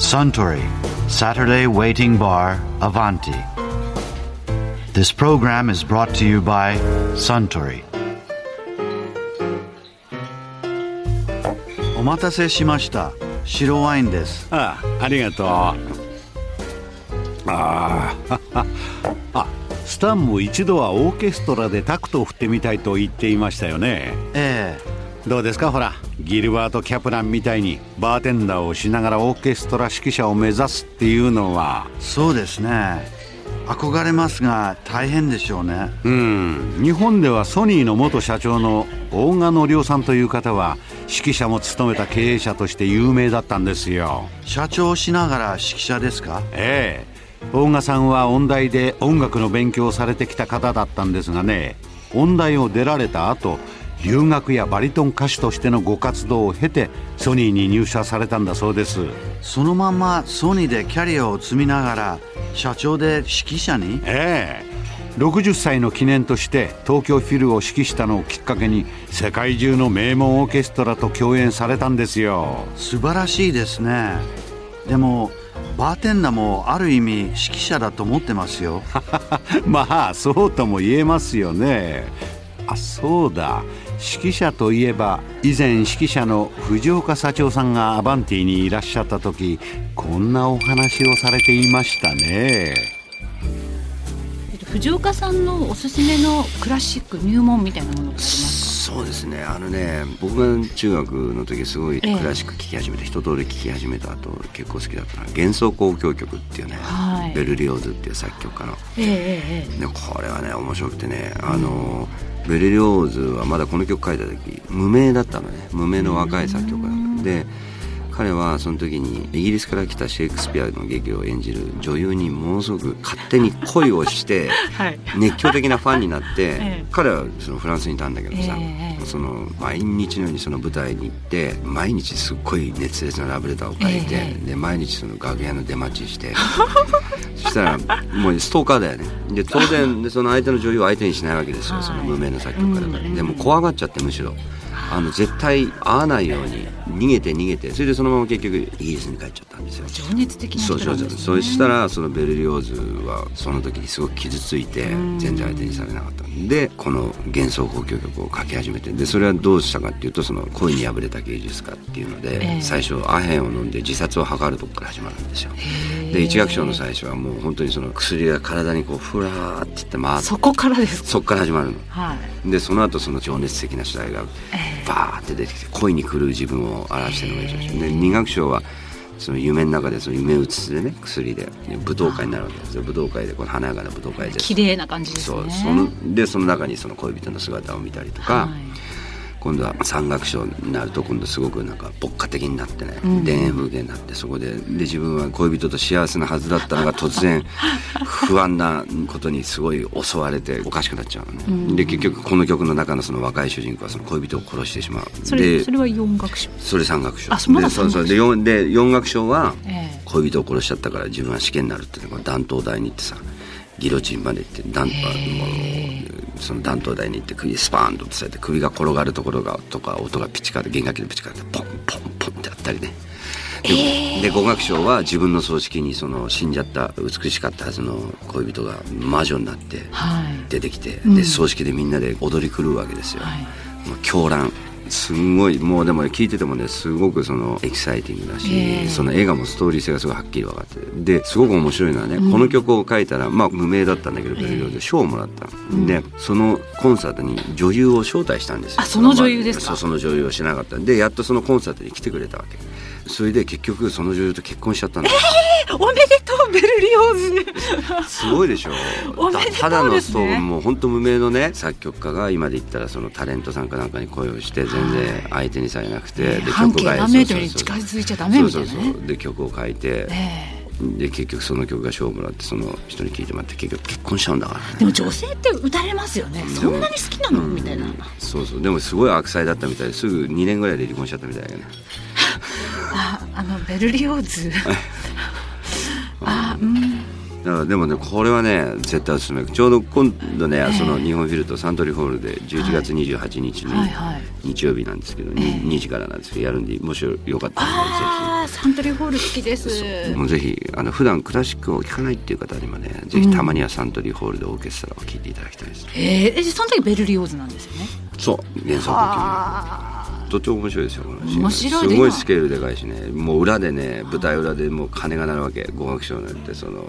Suntory Saturday Waiting Bar Avanti. This program is brought to you by Suntory. お待たせしました。白ワインです。ああありがとうあ ああスタンも一度はオーケストラでタクトを振ってみたいと言っていましたよねえどうですかほらギルバート・キャプランみたいにバーテンダーをしながらオーケストラ指揮者を目指すっていうのは。え、そうですね。憧れますが大変でしょうね。うん。日本ではソニーの元社長の大賀の良さんという方は指揮者も務めた経営者として有名だったんですよ。社長をしながら指揮者ですか？ええ。大賀さんは音大で音楽の勉強をされてきた方だったんですがね音大を出られた後留学やバリトン歌手としてのご活動を経てソニーに入社されたんだそうです。そのままソニーでキャリアを積みながら社長で指揮者に？ええ。60歳の記念として東京フィルを指揮したのをきっかけに世界中の名門オーケストラと共演されたんですよ。素晴らしいですね。でもバーテンダーもある意味指揮者だと思ってますよ。まあそうとも言えますよね。あそうだ指揮者といえば以前指揮者の藤岡社長さんがアバンティにいらっしゃった時こんなお話をされていましたね。藤岡さんのおすすめのクラシック入門みたいなものってありますそうですね。あのね僕が中学の時すごいクラシック聴き始めて、一通り聴き始めた後結構好きだったのは幻想交響曲っていうね、はい。ベルリオーズっていう作曲家の。かえええええ。でこれはね面白くてねあの、ベルリオーズはまだこの曲書いた時無名だったのね。無名の若い作曲家だった。で彼はその時にイギリスから来たシェイクスピアの劇を演じる女優にものすごく勝手に恋をして はい。熱狂的なファンになって、ええ。彼はそのフランスにいたんだけどさ、ええその毎日のようにその舞台に行って毎日すっごい熱烈なラブレターを書いて、えで毎日その楽屋の出待ちして そしたらもうストーカーだよね。で当然でその相手の女優を相手にしないわけですよ、はい。その無名の作曲家だから、うん。でも怖がっちゃってむしろあの絶対会わないように逃げて逃げてそれでそのまま結局イギリスに帰っちゃった。んですよ。情熱的な人そうそうそう。なんですねそしたらそのベルリオーズはその時にすごく傷ついて全然相手にされなかった。でこの幻想交響曲を書き始めてでそれはどうしたかっていうとその恋に破れた芸術家っていうので、ええ。最初アヘンを飲んで自殺を図るとこから始まるんですよ。で一楽章の最初はもう本当にその薬が体にこうふらーっていって回ってそこからですか？そっから始まるの。はい。でその後その情熱的な主題がええバーって出てきて恋に狂う自分を表してるのが一番で二楽章はその夢の中でその夢うつつでね薬で舞踏会になるわけですよ。舞踏会でこの華やかな舞踏会で。綺麗な感じですね。そうそのでその中にその恋人の姿を見たりとか、はい今度は三楽章になると今度すごくなんか牧歌的になってね、ん。田園風景になってそこでで自分は恋人と幸せなはずだったのが突然 不安なことにすごい襲われておかしくなっちゃうのね、で結局この曲の中のその若い主人公はその恋人を殺してしまう。それでそれは四楽章。それ三楽章。あそまだでそうそう。で四で四楽章はええ。恋人を殺しちゃったから自分は死刑になるっていうのが断頭台に行ってさギロチンまで行って断もうその断頭台に行って首スパーンと落とされて首が転がるところがとか音がピチカーで弦楽器のピチカーでポンポンポンってあったりねで,、で五楽章は自分の葬式にその死んじゃった美しかったはずの恋人が魔女になってはい。出てきて、うんで葬式でみんなで踊り狂うわけですよ、はい。もう狂乱すんごいもうでも聞いててもねすごくそのエキサイティングだし、ええ。その映画もストーリー性がすごいはっきり分かってですごく面白いのはね、この曲を書いたらまあ無名だったんだけどベルリオで賞をもらった。の、でそのコンサートに女優を招待したんですよ。あその女優ですか？その女優をしなかった。んでやっとそのコンサートに来てくれたわけ。それで結局その女優と結婚しちゃったんだよ。おめでとうベルリオーズ。すごいでしょ。おめでとうですね。ただのそうもう本当無名のね作曲家が今で言ったらそのタレントさんかなんかに恋をして全然相手にされなくて、で曲が何メートルに近づいちゃダメみたいな。ねそうそう。で曲を書いて、えで結局その曲が賞をもらってその人に聴いてもらって結局結婚しちゃうんだからね。えでも女性って打たれますよね。そんなに好きなの？みたいな。そうそう。でもすごい悪妻だったみたいですぐ2年ぐらいで離婚しちゃったみたいだよね。ああのベルリオーズ。あ うんだからでもねこれはね絶対おすすめ。ちょうど今度ね、その日本フィルとサントリーホールで11月28日に、はいはい。日曜日なんですけど、に2時からなんですけどやるんでもしよかったらねああサントリーホール好きです。ぜひもうぜひあの普段クラシックを聴かないっていう方にもねぜひたまにはサントリーホールでオーケストラを聴いていただきたいです、えー、えその時ベルリオーズなんですよね。そう幻想的とっても面白いですよこの面白いすごいスケールでかいしね。もう裏でね舞台裏でもう金が鳴るわけ。合楽章になってその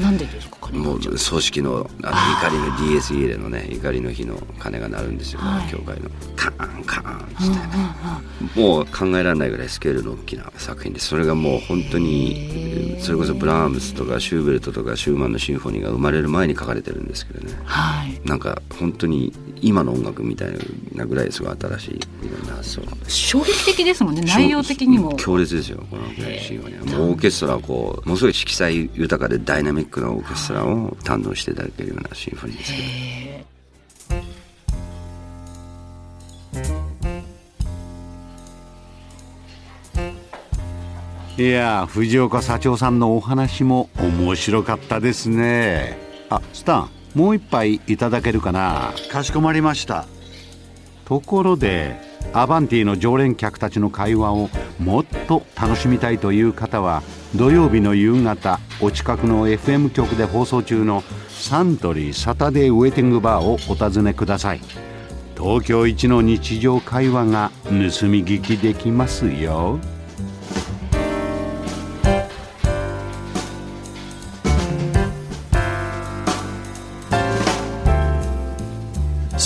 なんでですか金もう葬式のあの怒りの DS 入れのね怒りの日の鐘が鳴るんですよ、はい。教会の。カーンカーンっつってね、もう考えられないぐらいスケールの大きな作品です。それがもう本当にそれこそブラームスとかシューベルトとかシューマンのシンフォニーが生まれる前に書かれてるんですけどね。はい。なんか本当に今の音楽みたいなぐらいすごい新しいいろんな発想。衝撃的ですもんね。内容的にも。強烈ですよこのシンフォニー。はもうオーケストラをこうものすごい色彩豊かでダイナミックなオーケストラを堪能していただけるようなシンフォニーですけど。えいや藤岡社長さんのお話も面白かったですね。あスタンもう一杯いただけるかな？かしこまりました。ところでアバンティの常連客たちの会話をもっと楽しみたいという方は土曜日の夕方お近くの FM 局で放送中のサントリーサタデーウェイティングバーをお尋ねください。東京一の日常会話が盗み聞きできますよ